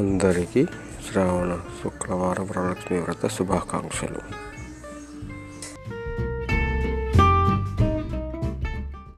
అందరికీ శ్రావణ శుక్రవారం వరలక్ష్మి వ్రత శుభాకాంక్షలు.